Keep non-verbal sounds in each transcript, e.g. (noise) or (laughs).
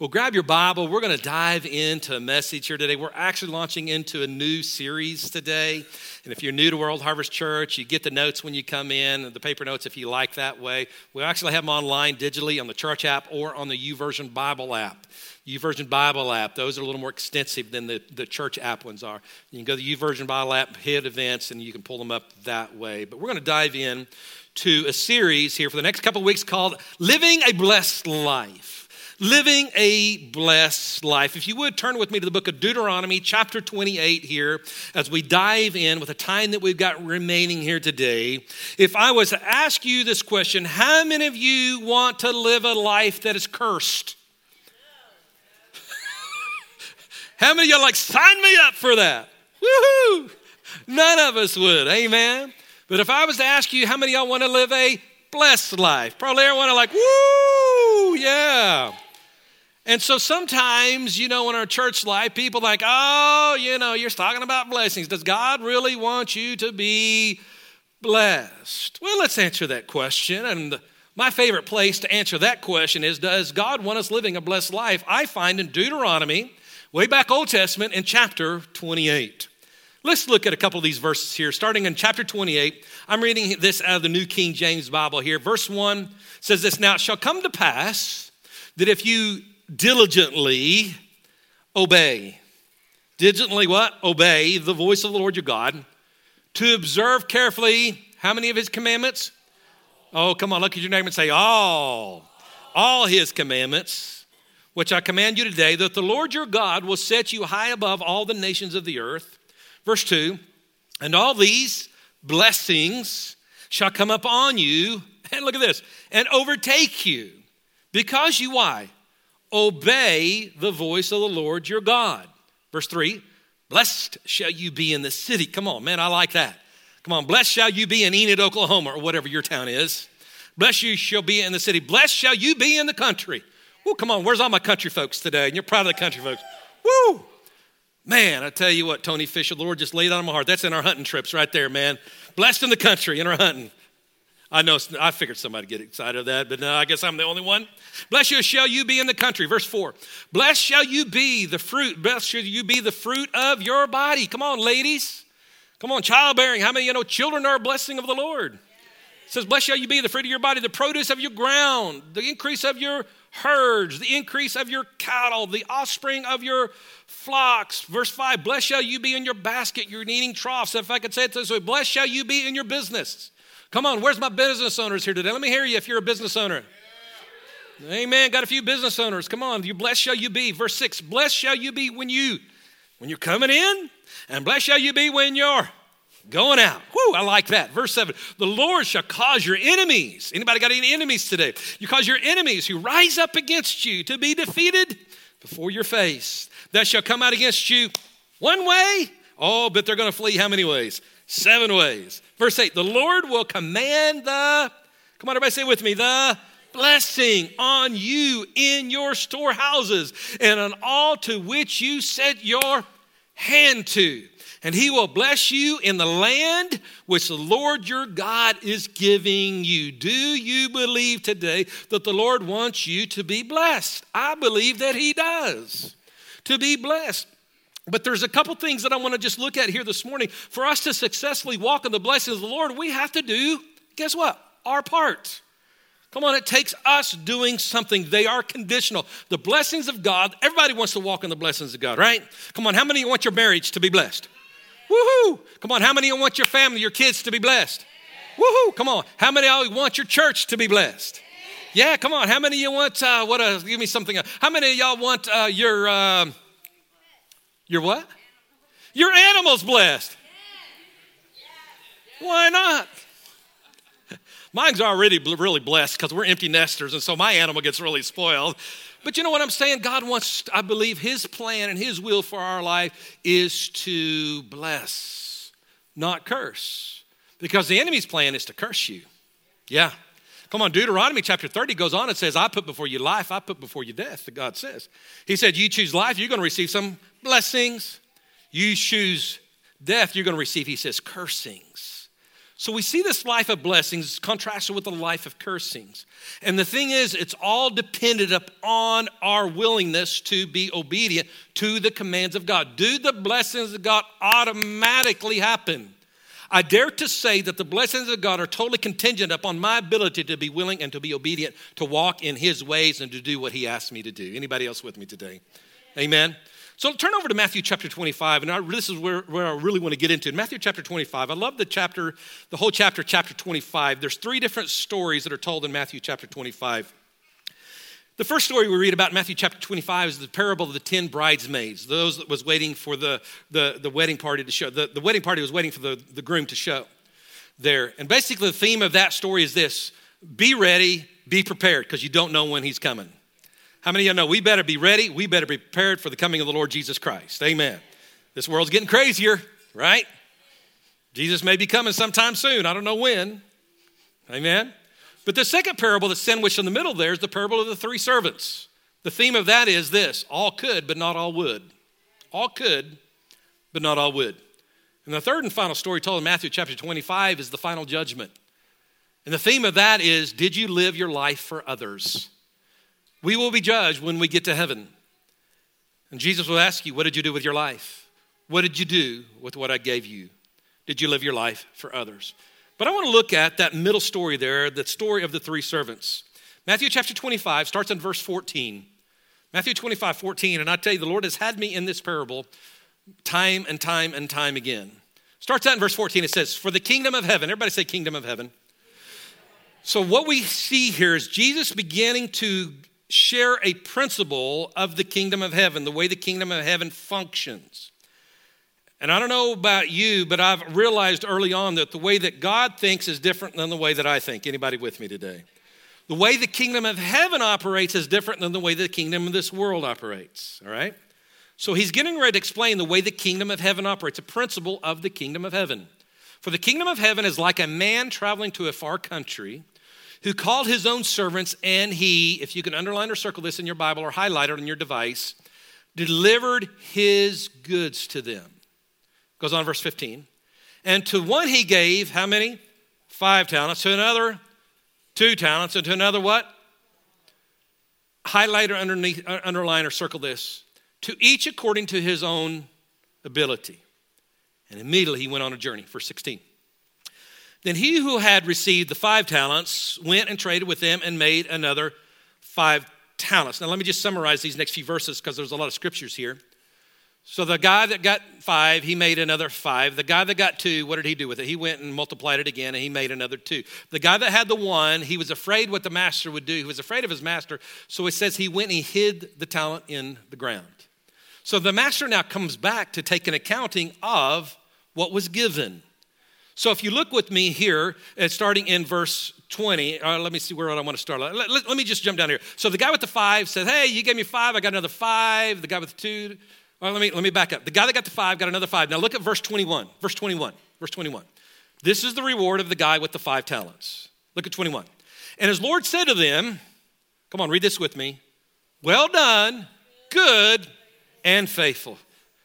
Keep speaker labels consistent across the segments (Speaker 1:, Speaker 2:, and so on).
Speaker 1: Well, grab your Bible. We're going to dive into a message here today. We're actually launching into a new series today. And if you're new to World Harvest Church, you get the notes when you come in, the paper notes if you like that way. We actually have them online digitally on the church app or on the YouVersion Bible app. YouVersion Bible app, those are a little more extensive than the, the church app ones are. You can go to the YouVersion Bible app, hit events, and you can pull them up that way. But we're going to dive in to a series here for the next couple weeks called Living a Blessed Life living a blessed life. If you would turn with me to the book of Deuteronomy, chapter 28, here, as we dive in with the time that we've got remaining here today. If I was to ask you this question, how many of you want to live a life that is cursed? (laughs) how many of y'all like, sign me up for that? Woohoo! None of us would, amen. But if I was to ask you, how many of y'all want to live a blessed life? Probably everyone are like, woo, yeah. And so sometimes, you know, in our church life, people like, oh, you know, you're talking about blessings. Does God really want you to be blessed? Well, let's answer that question. And my favorite place to answer that question is Does God want us living a blessed life? I find in Deuteronomy, way back Old Testament, in chapter 28. Let's look at a couple of these verses here. Starting in chapter 28, I'm reading this out of the New King James Bible here. Verse 1 says this Now it shall come to pass that if you diligently obey. Diligently what? Obey the voice of the Lord your God. To observe carefully how many of his commandments? Oh, come on, look at your name and say, all. All his commandments, which I command you today, that the Lord your God will set you high above all the nations of the earth. Verse 2 And all these blessings shall come upon you, (laughs) and look at this, and overtake you. Because you, why? Obey the voice of the Lord your God. Verse 3 Blessed shall you be in the city. Come on, man, I like that. Come on, blessed shall you be in Enid, Oklahoma, or whatever your town is. Blessed you shall be in the city. Blessed shall you be in the country. Woo, come on, where's all my country folks today? And you're proud of the country folks. Woo! Man, I tell you what, Tony Fisher, the Lord just laid on my heart. That's in our hunting trips right there, man. Blessed in the country in our hunting. I know, I figured somebody get excited of that, but no, I guess I'm the only one. Blessed shall you be in the country. Verse 4. Blessed shall you be the fruit, blessed shall you be the fruit of your body. Come on, ladies. Come on, childbearing. How many you know children are a blessing of the Lord? It says, Blessed shall you be the fruit of your body, the produce of your ground, the increase of your herds, the increase of your cattle, the offspring of your flocks. Verse 5 Blessed shall you be in your basket, your kneading troughs. If I could say it this way, blessed shall you be in your business. Come on, where's my business owners here today? Let me hear you if you're a business owner. Amen. Got a few business owners. Come on, you blessed shall you be. Verse 6, blessed shall you be when you when you're coming in, and blessed shall you be when you're going out. Whoo, I like that. Verse 7, the Lord shall cause your enemies. Anybody got any enemies today? You cause your enemies who rise up against you to be defeated before your face. That shall come out against you one way. Oh, but they're going to flee how many ways? Seven ways. Verse 8 The Lord will command the, come on, everybody say with me, the blessing on you in your storehouses and on all to which you set your hand to. And he will bless you in the land which the Lord your God is giving you. Do you believe today that the Lord wants you to be blessed? I believe that he does. To be blessed. But there's a couple things that I want to just look at here this morning. For us to successfully walk in the blessings of the Lord, we have to do, guess what? Our part. Come on, it takes us doing something. They are conditional. The blessings of God, everybody wants to walk in the blessings of God, right? Come on, how many you want your marriage to be blessed? Woohoo! Come on, how many you want your family, your kids to be blessed? Woohoo! Come on, how many want your church to be blessed? Yeah, come on, how many of you want, uh, what, uh, give me something, uh, how many of y'all want uh, your, uh, your what? Your animal's blessed. Why not? Mine's already really blessed because we're empty nesters, and so my animal gets really spoiled. But you know what I'm saying? God wants, I believe, His plan and His will for our life is to bless, not curse. Because the enemy's plan is to curse you. Yeah. Come on, Deuteronomy chapter 30 goes on and says, I put before you life, I put before you death, that God says. He said, You choose life, you're going to receive some blessings. You choose death, you're going to receive, he says, cursings. So we see this life of blessings contrasted with the life of cursings. And the thing is, it's all dependent upon our willingness to be obedient to the commands of God. Do the blessings of God automatically happen? I dare to say that the blessings of God are totally contingent upon my ability to be willing and to be obedient, to walk in His ways and to do what He asked me to do. Anybody else with me today? Amen. So turn over to Matthew chapter 25, and I, this is where, where I really want to get into. In Matthew chapter 25, I love the chapter, the whole chapter, chapter 25. There's three different stories that are told in Matthew chapter 25. The first story we read about in Matthew chapter 25 is the parable of the 10 bridesmaids, those that was waiting for the, the, the wedding party to show. The, the wedding party was waiting for the, the groom to show there. And basically, the theme of that story is this be ready, be prepared, because you don't know when he's coming. How many of you know we better be ready? We better be prepared for the coming of the Lord Jesus Christ. Amen. This world's getting crazier, right? Jesus may be coming sometime soon. I don't know when. Amen. But the second parable that's sandwiched in the middle there is the parable of the three servants. The theme of that is this all could, but not all would. All could, but not all would. And the third and final story told in Matthew chapter 25 is the final judgment. And the theme of that is did you live your life for others? We will be judged when we get to heaven. And Jesus will ask you, What did you do with your life? What did you do with what I gave you? Did you live your life for others? But I want to look at that middle story there, the story of the three servants. Matthew chapter 25 starts in verse 14. Matthew 25, 14. And I tell you, the Lord has had me in this parable time and time and time again. Starts out in verse 14. It says, For the kingdom of heaven, everybody say kingdom of heaven. So, what we see here is Jesus beginning to share a principle of the kingdom of heaven, the way the kingdom of heaven functions. And I don't know about you, but I've realized early on that the way that God thinks is different than the way that I think. Anybody with me today? The way the kingdom of heaven operates is different than the way the kingdom of this world operates, all right? So he's getting ready to explain the way the kingdom of heaven operates, a principle of the kingdom of heaven. For the kingdom of heaven is like a man traveling to a far country who called his own servants, and he, if you can underline or circle this in your Bible or highlight it on your device, delivered his goods to them. Goes on, verse 15. And to one he gave, how many? Five talents. To another, two talents. And to another, what? Highlight or underneath, uh, underline or circle this. To each according to his own ability. And immediately he went on a journey. Verse 16. Then he who had received the five talents went and traded with them and made another five talents. Now, let me just summarize these next few verses because there's a lot of scriptures here. So, the guy that got five, he made another five. The guy that got two, what did he do with it? He went and multiplied it again and he made another two. The guy that had the one, he was afraid what the master would do. He was afraid of his master. So, it says he went and he hid the talent in the ground. So, the master now comes back to take an accounting of what was given. So if you look with me here, uh, starting in verse 20, uh, let me see where I want to start. Let, let, let, me just jump down here. So the guy with the five said, Hey, you gave me five, I got another five. The guy with the two, well, let, me, let me back up. The guy that got the five got another five. Now look at verse 21. Verse 21. Verse 21. This is the reward of the guy with the five talents. Look at 21. And his Lord said to them, Come on, read this with me. Well done, good and faithful.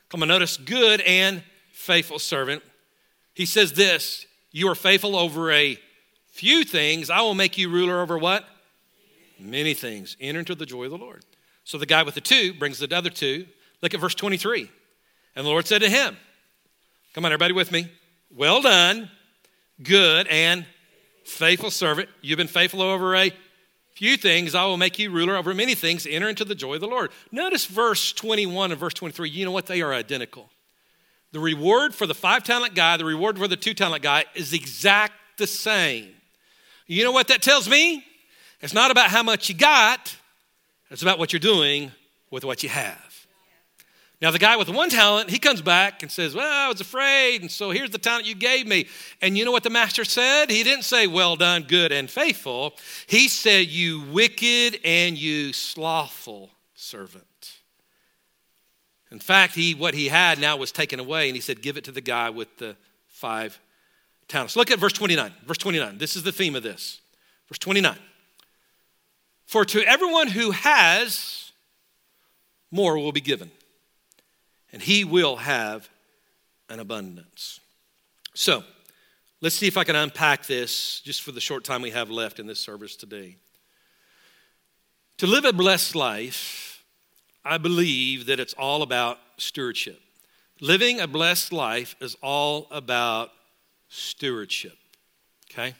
Speaker 1: Come on, notice good and faithful servant. He says this You are faithful over a few things, I will make you ruler over what? Many things. Enter into the joy of the Lord. So the guy with the two brings the other two. Look at verse 23. And the Lord said to him, Come on, everybody with me. Well done, good and faithful servant. You've been faithful over a few things. I will make you ruler over many things. Enter into the joy of the Lord. Notice verse 21 and verse 23. You know what? They are identical. The reward for the five talent guy, the reward for the two talent guy is exact the same. You know what that tells me? It's not about how much you got, it's about what you're doing with what you have. Now, the guy with one talent, he comes back and says, Well, I was afraid, and so here's the talent you gave me. And you know what the master said? He didn't say, Well done, good and faithful. He said, You wicked and you slothful servant. In fact, he, what he had now was taken away, and he said, Give it to the guy with the five talents. Look at verse 29. Verse 29. This is the theme of this. Verse 29. For to everyone who has, more will be given, and he will have an abundance. So, Let's see if I can unpack this just for the short time we have left in this service today. To live a blessed life, I believe that it's all about stewardship. Living a blessed life is all about stewardship. Okay?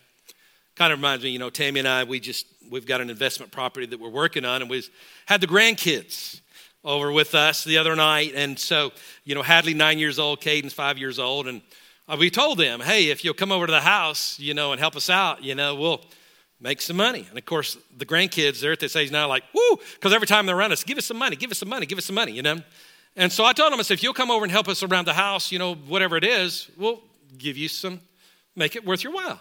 Speaker 1: Kind of reminds me, you know, Tammy and I, we just, we've got an investment property that we're working on, and we've had the grandkids over with us the other night. And so, you know, Hadley, nine years old, Caden's five years old, and uh, we told them, hey, if you'll come over to the house, you know, and help us out, you know, we'll make some money. And of course, the grandkids, they're at this age now like, woo, because every time they're around us, give us some money, give us some money, give us some money, you know. And so I told them, I said, if you'll come over and help us around the house, you know, whatever it is, we'll give you some, make it worth your while.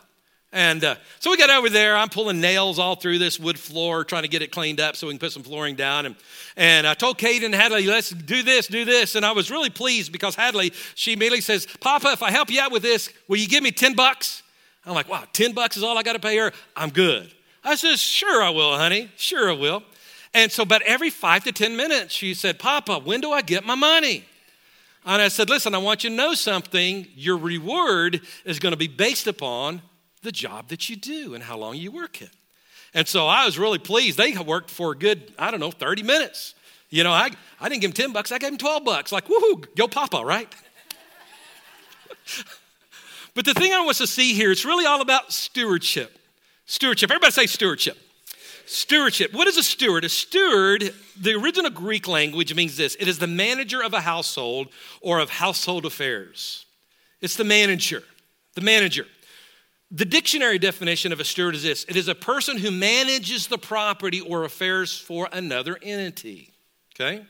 Speaker 1: And uh, so we got over there. I'm pulling nails all through this wood floor, trying to get it cleaned up so we can put some flooring down. And, and I told and Hadley, let's do this, do this. And I was really pleased because Hadley, she immediately says, Papa, if I help you out with this, will you give me 10 bucks? I'm like, wow, 10 bucks is all I got to pay her? I'm good. I says, sure I will, honey. Sure I will. And so, but every five to 10 minutes, she said, Papa, when do I get my money? And I said, listen, I want you to know something. Your reward is going to be based upon the job that you do and how long you work it. And so I was really pleased. They worked for a good, I don't know, 30 minutes. You know, I, I didn't give them 10 bucks, I gave them 12 bucks. Like, woohoo, go Papa, right? (laughs) but the thing I want to see here, it's really all about stewardship. Stewardship. Everybody say stewardship. Stewardship. What is a steward? A steward, the original Greek language means this it is the manager of a household or of household affairs. It's the manager. The manager. The dictionary definition of a steward is this it is a person who manages the property or affairs for another entity. Okay?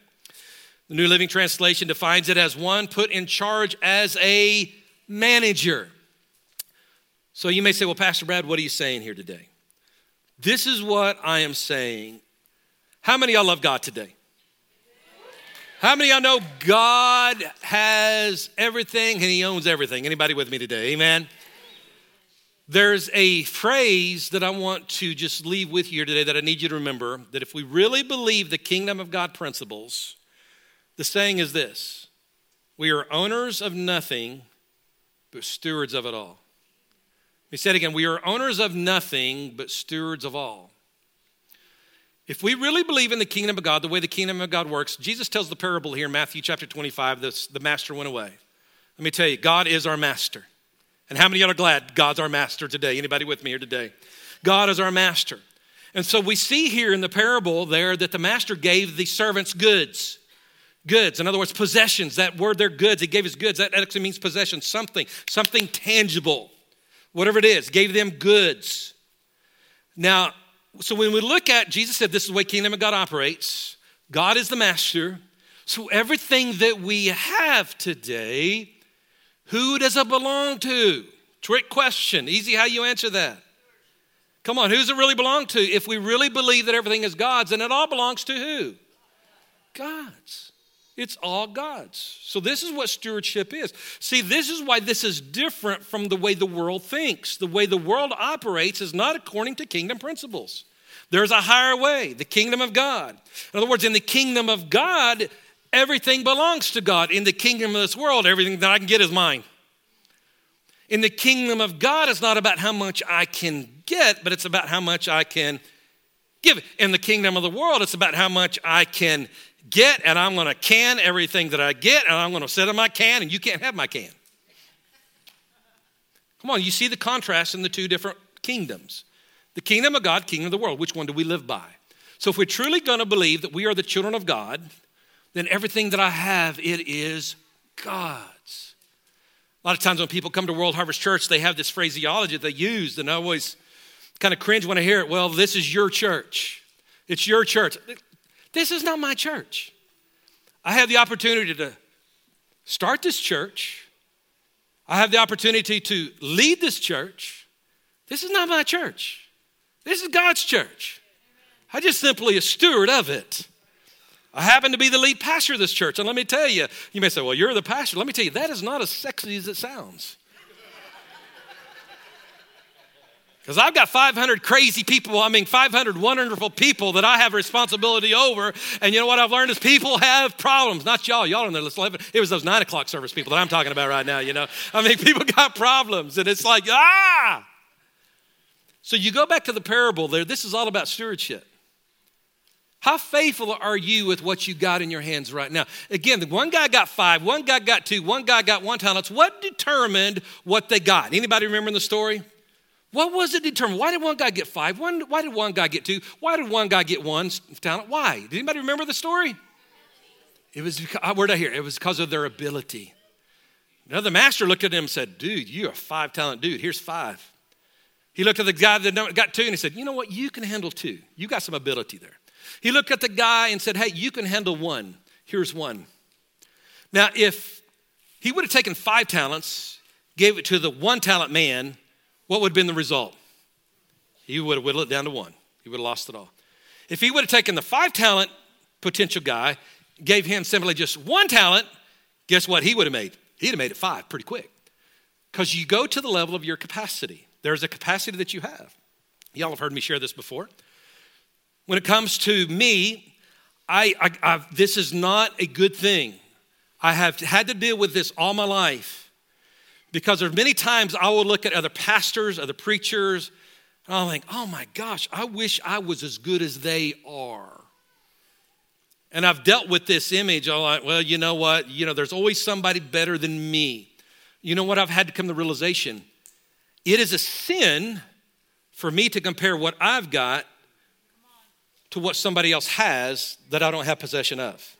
Speaker 1: The New Living Translation defines it as one put in charge as a manager. So you may say, well, Pastor Brad, what are you saying here today? This is what I am saying. How many y'all love God today? How many y'all know God has everything and He owns everything? Anybody with me today? Amen. There's a phrase that I want to just leave with you today that I need you to remember that if we really believe the kingdom of God principles, the saying is this We are owners of nothing, but stewards of it all. He said again, We are owners of nothing, but stewards of all. If we really believe in the kingdom of God, the way the kingdom of God works, Jesus tells the parable here in Matthew chapter 25 this, the master went away. Let me tell you, God is our master. And how many are glad God's our master today? Anybody with me here today? God is our master. And so we see here in the parable there that the master gave the servants goods. Goods, in other words, possessions. That word there, goods, he gave his goods. That actually means possession, something, something tangible. Whatever it is, gave them goods. Now, so when we look at, Jesus said this is the way kingdom of God operates. God is the master. So everything that we have today who does it belong to? Trick question. Easy how you answer that. Come on, who's it really belong to? If we really believe that everything is God's, then it all belongs to who? God's. It's all God's. So, this is what stewardship is. See, this is why this is different from the way the world thinks. The way the world operates is not according to kingdom principles. There's a higher way, the kingdom of God. In other words, in the kingdom of God, Everything belongs to God. In the kingdom of this world, everything that I can get is mine. In the kingdom of God, it's not about how much I can get, but it's about how much I can give. In the kingdom of the world, it's about how much I can get, and I'm going to can everything that I get, and I'm going to sit in my can, and you can't have my can. Come on, you see the contrast in the two different kingdoms the kingdom of God, kingdom of the world. Which one do we live by? So, if we're truly going to believe that we are the children of God, then everything that I have, it is God's. A lot of times when people come to World Harvest Church, they have this phraseology that they use, and I always kind of cringe when I hear it. Well, this is your church. It's your church. This is not my church. I have the opportunity to start this church. I have the opportunity to lead this church. This is not my church. This is God's church. I just simply a steward of it. I happen to be the lead pastor of this church. And let me tell you, you may say, well, you're the pastor. Let me tell you, that is not as sexy as it sounds. (laughs) Because I've got 500 crazy people, I mean, 500 wonderful people that I have responsibility over. And you know what I've learned is people have problems. Not y'all, y'all are in let's 11. It was those nine o'clock service people that I'm talking about right now, you know. I mean, (laughs) people got problems. And it's like, ah! So you go back to the parable there. This is all about stewardship. How faithful are you with what you got in your hands right now? Again, one guy got five, one guy got two, one guy got one talents. What determined what they got? Anybody remember the story? What was it determined? Why did one guy get five? One, why did one guy get two? Why did one guy get one talent? Why? Did anybody remember the story? It was, uh, where'd I hear? It was because of their ability. Another master looked at him and said, Dude, you're a five talent dude. Here's five. He looked at the guy that got two and he said, You know what? You can handle two. You got some ability there. He looked at the guy and said, Hey, you can handle one. Here's one. Now, if he would have taken five talents, gave it to the one talent man, what would have been the result? He would have whittled it down to one. He would have lost it all. If he would have taken the five talent potential guy, gave him simply just one talent, guess what he would have made? He'd have made it five pretty quick. Because you go to the level of your capacity. There's a capacity that you have. Y'all have heard me share this before. When it comes to me, I, I, I, this is not a good thing. I have had to deal with this all my life. Because there are many times I will look at other pastors, other preachers, and I'll think, oh my gosh, I wish I was as good as they are. And I've dealt with this image. I'm like, well, you know what? You know, there's always somebody better than me. You know what? I've had to come to the realization it is a sin for me to compare what I've got to what somebody else has that I don't have possession of.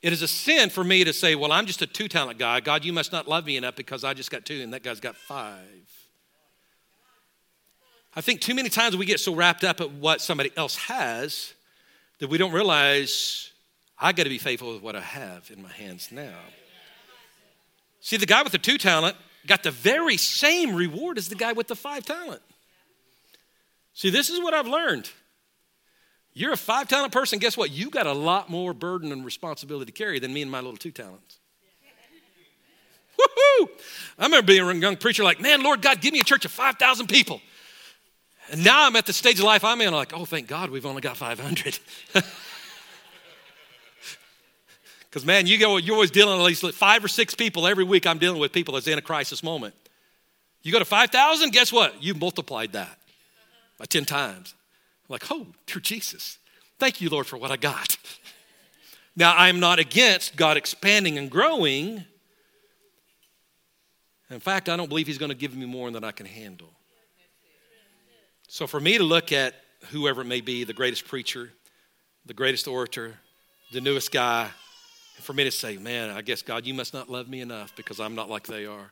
Speaker 1: It is a sin for me to say, well, I'm just a two talent guy. God, you must not love me enough because I just got two and that guy's got five. I think too many times we get so wrapped up at what somebody else has that we don't realize I got to be faithful with what I have in my hands now. See, the guy with the two talent got the very same reward as the guy with the five talent. See, this is what I've learned. You're a five talent person. Guess what? You got a lot more burden and responsibility to carry than me and my little two talents. Woohoo! I remember being a young preacher, like, man, Lord God, give me a church of 5,000 people. And now I'm at the stage of life I'm in, like, oh, thank God we've only got 500. Because, (laughs) man, you go, you're always dealing with at least five or six people every week. I'm dealing with people that's in a crisis moment. You go to 5,000, guess what? You've multiplied that by 10 times like, oh, dear Jesus, thank you, Lord, for what I got. now, I'm not against God expanding and growing. In fact, I don't believe He's going to give me more than I can handle. So, for me to look at whoever it may be, the greatest preacher, the greatest orator, the newest guy, and for me to say, man, I guess God, you must not love me enough because I'm not like they are.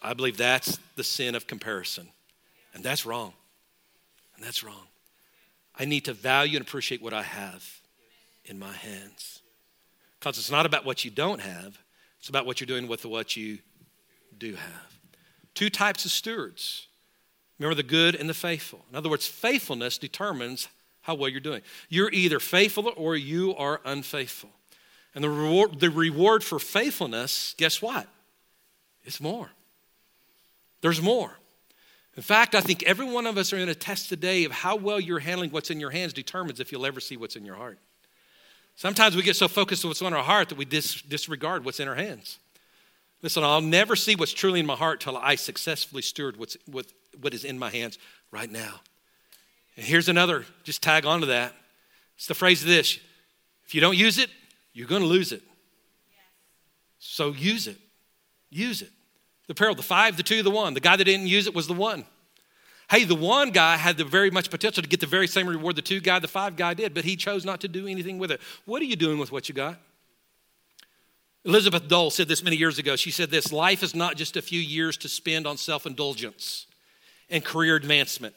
Speaker 1: I believe that's the sin of comparison. And that's wrong. And that's wrong. I need to value and appreciate what I have in my hands. Because it's not about what you don't have, it's about what you're doing with what you do have. Two types of stewards. Remember the good and the faithful. In other words, faithfulness determines how well you're doing. You're either faithful or you are unfaithful. And the reward, the reward for faithfulness, guess what? It's more. There's more. In fact, I think every one of us are in a test today of how well you're handling what's in your hands determines if you'll ever see what's in your heart. Sometimes we get so focused on what's on our heart that we dis- disregard what's in our hands. Listen, I'll never see what's truly in my heart till I successfully steward what's, what, what is in my hands right now. And here's another, just tag onto that. It's the phrase of this if you don't use it, you're going to lose it. So use it. Use it. The parable, the five, the two, the one. The guy that didn't use it was the one. Hey, the one guy had the very much potential to get the very same reward the two guy, the five guy did, but he chose not to do anything with it. What are you doing with what you got? Elizabeth Dole said this many years ago. She said this life is not just a few years to spend on self indulgence and career advancement.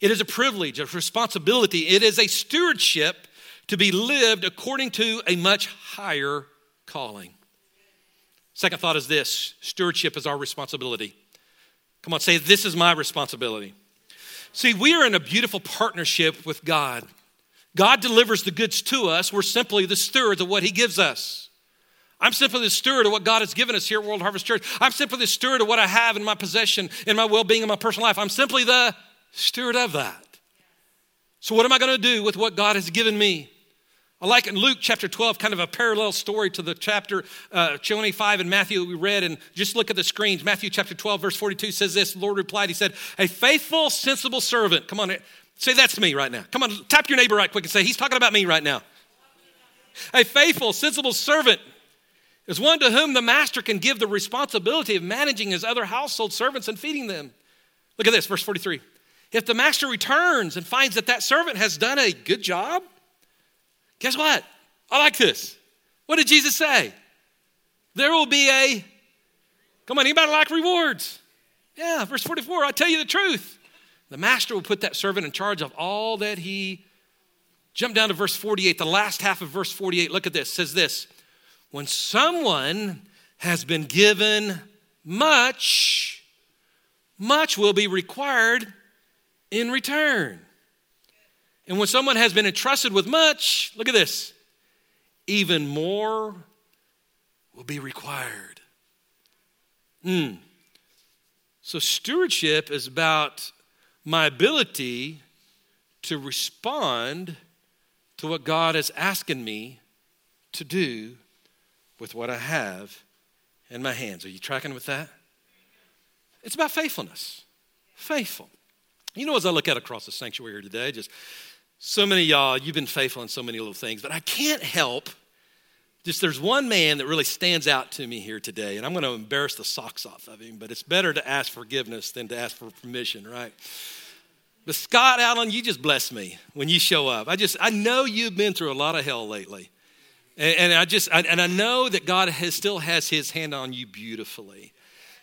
Speaker 1: It is a privilege, a responsibility, it is a stewardship to be lived according to a much higher calling. Second thought is this stewardship is our responsibility. Come on, say, This is my responsibility. See, we are in a beautiful partnership with God. God delivers the goods to us. We're simply the stewards of what He gives us. I'm simply the steward of what God has given us here at World Harvest Church. I'm simply the steward of what I have in my possession, in my well being, in my personal life. I'm simply the steward of that. So, what am I going to do with what God has given me? I like in Luke chapter 12, kind of a parallel story to the chapter uh, 25 in Matthew that we read. And just look at the screens. Matthew chapter 12, verse 42 says this The Lord replied, He said, A faithful, sensible servant. Come on, say that's me right now. Come on, tap your neighbor right quick and say, He's talking about me right now. A faithful, sensible servant is one to whom the master can give the responsibility of managing his other household servants and feeding them. Look at this, verse 43. If the master returns and finds that that servant has done a good job, guess what? I like this. What did Jesus say? There will be a, come on, anybody like rewards? Yeah, verse 44, I tell you the truth. The master will put that servant in charge of all that he. Jump down to verse 48, the last half of verse 48. Look at this. It says this When someone has been given much, much will be required in return. And when someone has been entrusted with much, look at this, even more will be required. Mm. So, stewardship is about my ability to respond to what God is asking me to do with what I have in my hands. Are you tracking with that? It's about faithfulness. Faithful. You know, as I look out across the sanctuary here today, just so many y'all, you've been faithful in so many little things, but I can't help. Just there's one man that really stands out to me here today, and I'm going to embarrass the socks off of him, but it's better to ask forgiveness than to ask for permission, right? But Scott Allen, you just bless me when you show up. I just, I know you've been through a lot of hell lately. And, and I just, I, and I know that God has, still has his hand on you beautifully.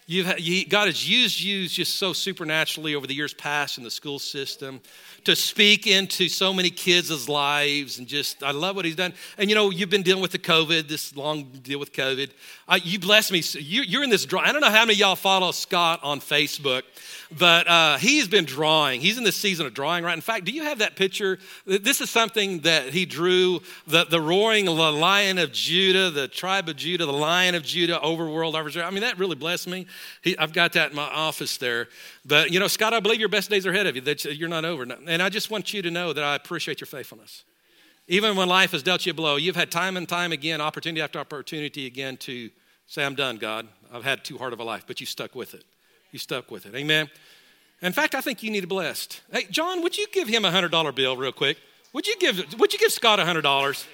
Speaker 1: You've, you, God has used you just so supernaturally over the years past in the school system to speak into so many kids' lives and just, I love what He's done. And you know, you've been dealing with the COVID, this long deal with COVID. Uh, you bless me. You, you're in this draw. I don't know how many y'all follow Scott on Facebook, but uh, he's been drawing. He's in this season of drawing, right? In fact, do you have that picture? This is something that he drew the, the roaring lion of Judah, the tribe of Judah, the lion of Judah, overworld. Over I mean, that really blessed me. He, I've got that in my office there. But, you know, Scott, I believe your best days are ahead of you, that you're not over. And I just want you to know that I appreciate your faithfulness. Even when life has dealt you a blow, you've had time and time again, opportunity after opportunity again to say, I'm done, God. I've had too hard of a life, but you stuck with it. You stuck with it. Amen. In fact, I think you need a blessed. Hey, John, would you give him a $100 bill real quick? Would you give, would you give Scott a $100?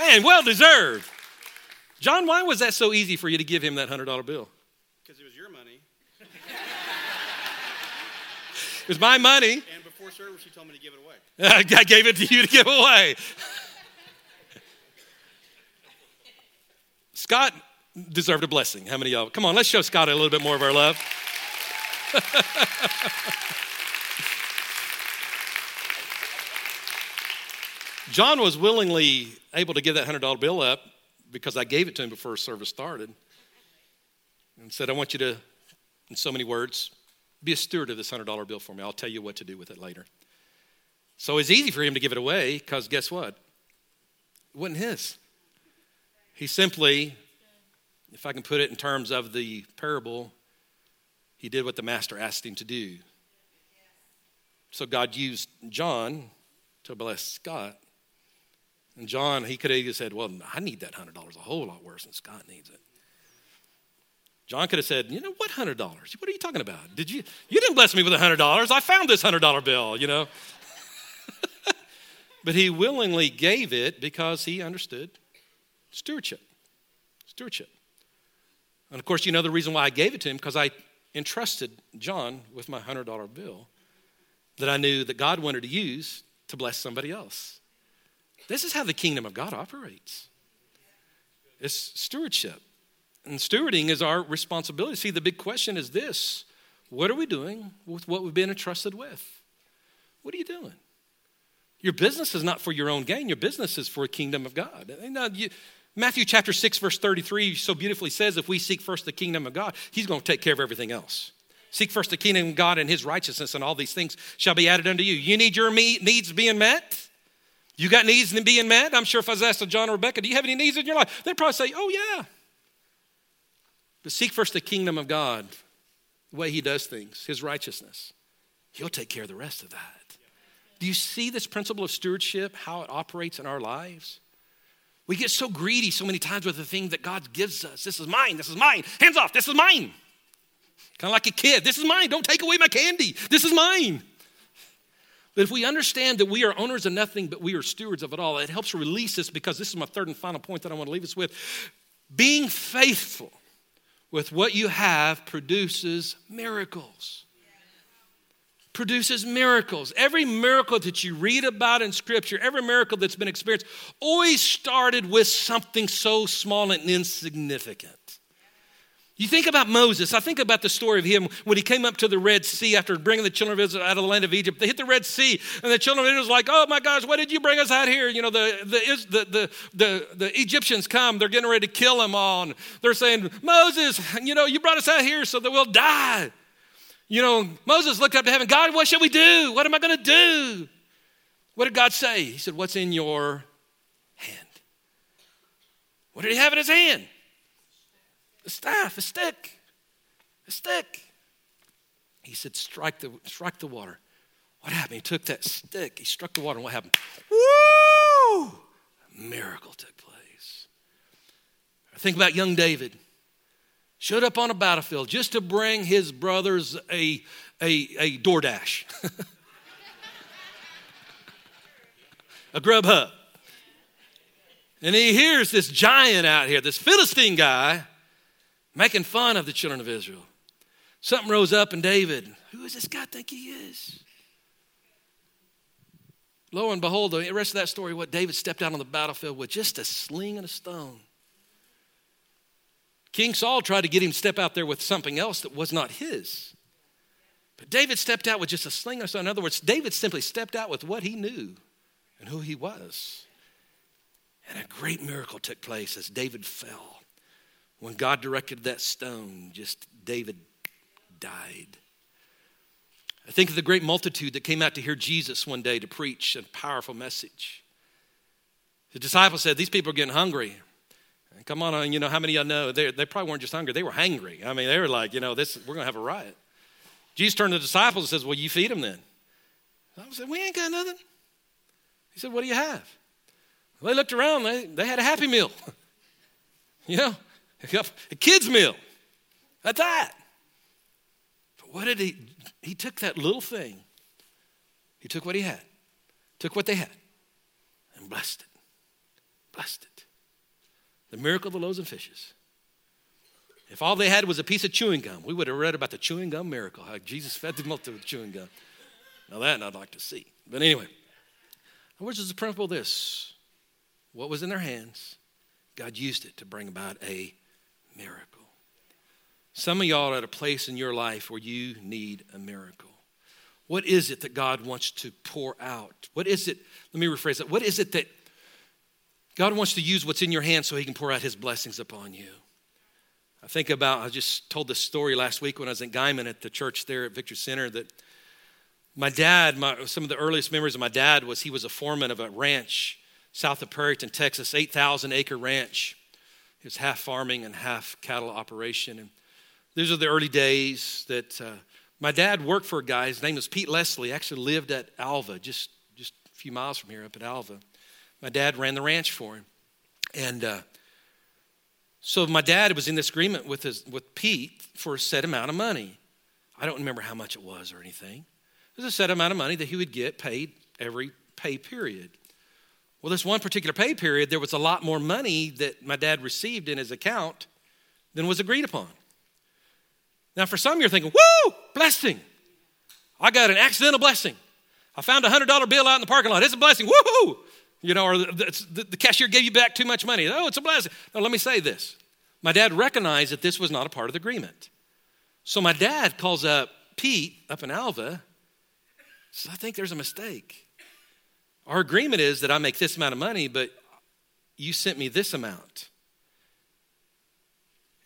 Speaker 1: Man, well deserved. John, why was that so easy for you to give him that hundred dollar bill?
Speaker 2: Because it was your money. (laughs)
Speaker 1: it was my money And
Speaker 2: before service, she told me to give it away. (laughs)
Speaker 1: I gave it to you to give away. (laughs) Scott deserved a blessing. How many of y'all? Come on, let's show Scott a little bit more of our love. John was willingly able to give that $100 bill up because I gave it to him before service started and said, I want you to, in so many words, be a steward of this $100 bill for me. I'll tell you what to do with it later. So it's easy for him to give it away because guess what? It wasn't his. He simply, if I can put it in terms of the parable, he did what the master asked him to do. So God used John to bless Scott. And John, he could have said, Well, I need that $100 a whole lot worse than Scott needs it. John could have said, you know, what hundred dollars? What are you talking about? Did you you didn't bless me with a hundred dollars? I found this hundred dollar bill, you know. (laughs) but he willingly gave it because he understood stewardship. Stewardship. And of course, you know the reason why I gave it to him because I entrusted John with my hundred dollar bill that I knew that God wanted to use to bless somebody else. This is how the kingdom of God operates. It's stewardship. And stewarding is our responsibility. See, the big question is this what are we doing with what we've been entrusted with? What are you doing? Your business is not for your own gain, your business is for the kingdom of God. Now, you, Matthew chapter 6, verse 33 so beautifully says if we seek first the kingdom of God, He's going to take care of everything else. Seek first the kingdom of God and his righteousness, and all these things shall be added unto you. You need your needs being met? You got needs in being met? I'm sure if I was asked to John or Rebecca, do you have any needs in your life? They'd probably say, oh, yeah. But seek first the kingdom of God, the way he does things, his righteousness. He'll take care of the rest of that. Do you see this principle of stewardship, how it operates in our lives? We get so greedy so many times with the thing that God gives us. This is mine, this is mine. Hands off, this is mine. Kind of like a kid. This is mine. Don't take away my candy. This is mine. But if we understand that we are owners of nothing, but we are stewards of it all, it helps release us because this is my third and final point that I want to leave us with. Being faithful with what you have produces miracles. Produces miracles. Every miracle that you read about in Scripture, every miracle that's been experienced, always started with something so small and insignificant. You think about Moses. I think about the story of him when he came up to the Red Sea after bringing the children of Israel out of the land of Egypt. They hit the Red Sea, and the children of Israel was like, "Oh my gosh, why did you bring us out here?" You know, the the the the, the, Egyptians come. They're getting ready to kill them all. They're saying, "Moses, you know, you brought us out here so that we'll die." You know, Moses looked up to heaven. God, what shall we do? What am I going to do? What did God say? He said, "What's in your hand?" What did he have in his hand? A staff, a stick, a stick. He said, strike the, strike the water. What happened? He took that stick, he struck the water, and what happened? Woo! A miracle took place. Think about young David. Showed up on a battlefield just to bring his brothers a, a, a DoorDash, (laughs) a Grubhub. And he hears this giant out here, this Philistine guy, making fun of the children of Israel. Something rose up in David. Who does this guy think he is? Lo and behold, the rest of that story, what David stepped out on the battlefield with just a sling and a stone. King Saul tried to get him to step out there with something else that was not his. But David stepped out with just a sling and a stone. In other words, David simply stepped out with what he knew and who he was. And a great miracle took place as David fell. When God directed that stone, just David died. I think of the great multitude that came out to hear Jesus one day to preach a powerful message. The disciples said, These people are getting hungry. And come on, uh, you know, how many of y'all know? They, they probably weren't just hungry, they were hangry. I mean, they were like, you know, this, we're going to have a riot. Jesus turned to the disciples and says, Well, you feed them then. I said, We ain't got nothing. He said, What do you have? Well, they looked around, they, they had a happy meal. (laughs) you know, a kid's meal. That's that. But what did he? He took that little thing. He took what he had, took what they had, and blessed it. Blessed it. The miracle of the loaves and fishes. If all they had was a piece of chewing gum, we would have read about the chewing gum miracle, how Jesus fed them up with chewing gum. Now, that I'd like to see. But anyway, is the principle of this? What was in their hands, God used it to bring about a miracle. Some of y'all are at a place in your life where you need a miracle. What is it that God wants to pour out? What is it? Let me rephrase that. What is it that God wants to use what's in your hand so he can pour out his blessings upon you? I think about, I just told this story last week when I was in Guymon at the church there at Victor Center that my dad, my, some of the earliest memories of my dad was he was a foreman of a ranch south of Perryton, Texas, 8,000 acre ranch. It was half farming and half cattle operation. And these are the early days that uh, my dad worked for a guy. His name was Pete Leslie. Actually lived at Alva, just just a few miles from here, up at Alva. My dad ran the ranch for him, and uh, so my dad was in this agreement with his with Pete for a set amount of money. I don't remember how much it was or anything. It was a set amount of money that he would get paid every pay period. Well, this one particular pay period, there was a lot more money that my dad received in his account than was agreed upon. Now, for some, you're thinking, woo, blessing. I got an accidental blessing. I found a $100 bill out in the parking lot. It's a blessing. Woohoo! You know, or the, the, the, cashier gave you back too much money. Oh, it's a blessing. Now, let me say this. My dad recognized that this was not a part of the agreement. So my dad calls up Pete up in Alva. Says, I think there's a mistake. Our agreement is that I make this amount of money, but you sent me this amount.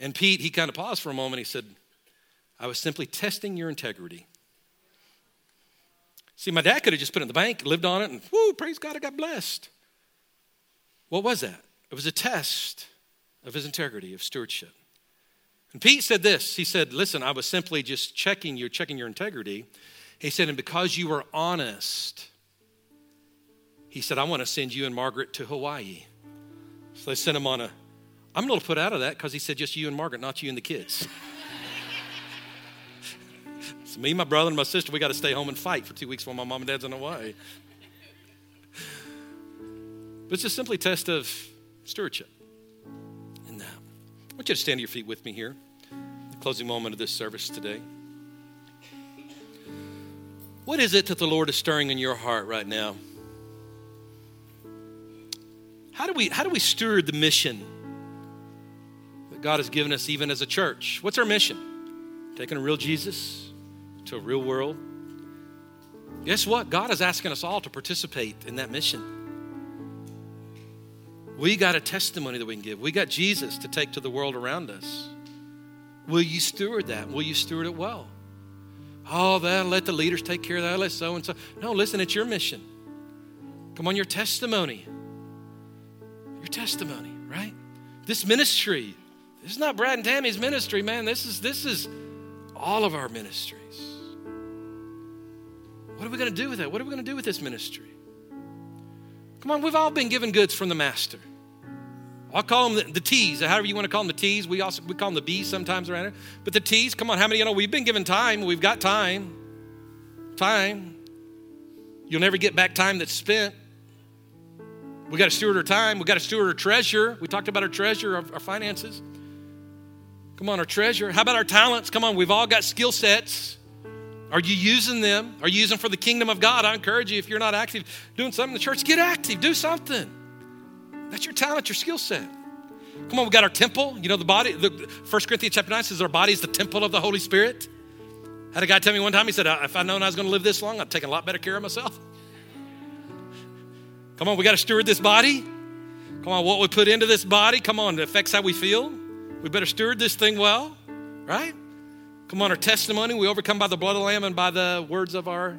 Speaker 1: And Pete, he kind of paused for a moment. He said, I was simply testing your integrity. See, my dad could have just put it in the bank, lived on it, and whoo, praise God, I got blessed. What was that? It was a test of his integrity, of stewardship. And Pete said this. He said, Listen, I was simply just checking you, checking your integrity. He said, and because you were honest, he said, I want to send you and Margaret to Hawaii. So they sent him on a, I'm a little put out of that because he said just you and Margaret, not you and the kids. (laughs) so me, my brother, and my sister, we got to stay home and fight for two weeks while my mom and dad's in Hawaii. But it's just simply a test of stewardship in that. Uh, I want you to stand to your feet with me here, the closing moment of this service today. What is it that the Lord is stirring in your heart right now? How do we, how do we steward the mission that God has given us, even as a church? What's our mission? Taking a real Jesus to a real world. Guess what? God is asking us all to participate in that mission. We got a testimony that we can give. We got Jesus to take to the world around us. Will you steward that? Will you steward it well? Oh, that let the leaders take care of that. Let so and so. No, listen, it's your mission. Come on, your testimony. Your testimony, right? This ministry. This is not Brad and Tammy's ministry, man. This is this is all of our ministries. What are we going to do with that? What are we going to do with this ministry? Come on, we've all been given goods from the master. I'll call them the, the T's, however you want to call them the T's. We also we call them the B's sometimes around here. But the T's, come on, how many you know we've been given time? We've got time. Time. You'll never get back time that's spent. We got to steward our time. We got to steward our treasure. We talked about our treasure, our, our finances. Come on, our treasure. How about our talents? Come on, we've all got skill sets. Are you using them? Are you using them for the kingdom of God? I encourage you, if you're not active doing something in the church, get active, do something. That's your talent, your skill set. Come on, we got our temple. You know, the body, the 1 Corinthians chapter 9 says our body is the temple of the Holy Spirit. I had a guy tell me one time, he said, if I'd known I was going to live this long, I'd taken a lot better care of myself. Come on, we got to steward this body. Come on, what we put into this body, come on, it affects how we feel. We better steward this thing well, right? Come on, our testimony, we overcome by the blood of the Lamb and by the words of our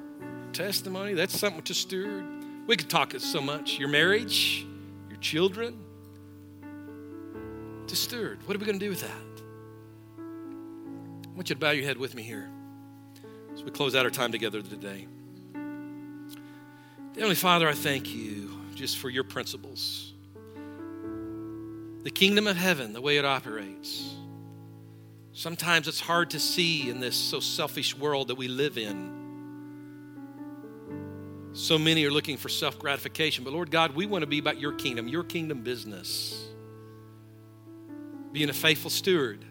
Speaker 1: testimony. That's something to steward. We could talk so much. Your marriage, your children, to steward. What are we going to do with that? I want you to bow your head with me here as we close out our time together today. Heavenly Father, I thank you just for your principles. The kingdom of heaven, the way it operates. Sometimes it's hard to see in this so selfish world that we live in. So many are looking for self gratification. But Lord God, we want to be about your kingdom, your kingdom business. Being a faithful steward.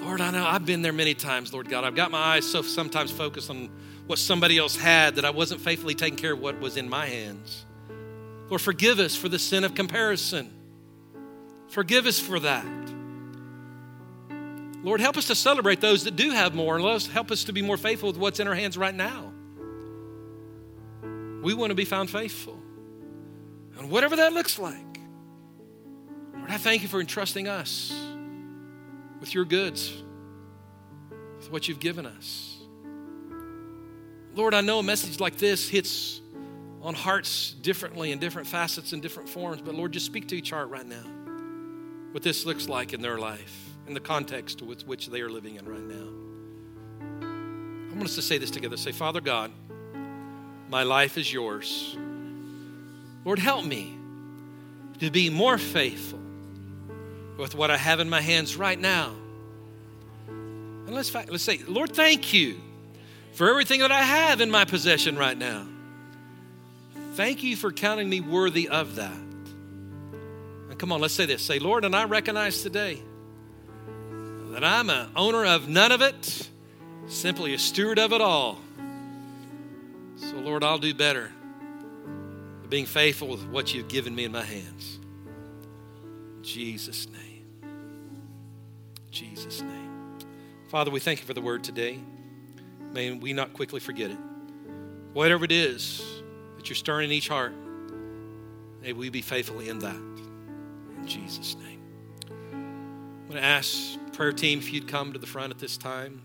Speaker 1: Lord, I know I've been there many times, Lord God. I've got my eyes so sometimes focused on what somebody else had that I wasn't faithfully taking care of what was in my hands. Lord, forgive us for the sin of comparison. Forgive us for that. Lord, help us to celebrate those that do have more, and help us to be more faithful with what's in our hands right now. We want to be found faithful. And whatever that looks like, Lord, I thank you for entrusting us with your goods, with what you've given us. Lord, I know a message like this hits on hearts differently in different facets and different forms, but Lord, just speak to each heart right now what this looks like in their life, in the context with which they are living in right now. I want us to say this together. Say, Father God, my life is yours. Lord, help me to be more faithful with what I have in my hands right now. And let's, let's say, Lord, thank you for everything that I have in my possession right now. Thank you for counting me worthy of that. And come on, let's say this. Say, Lord, and I recognize today that I'm an owner of none of it, simply a steward of it all. So, Lord, I'll do better being faithful with what you've given me in my hands. In Jesus' name. Jesus' name. Father, we thank you for the word today. May we not quickly forget it. Whatever it is that you're stirring in each heart, may we be faithful in that. In Jesus' name. I'm going to ask prayer team if you'd come to the front at this time.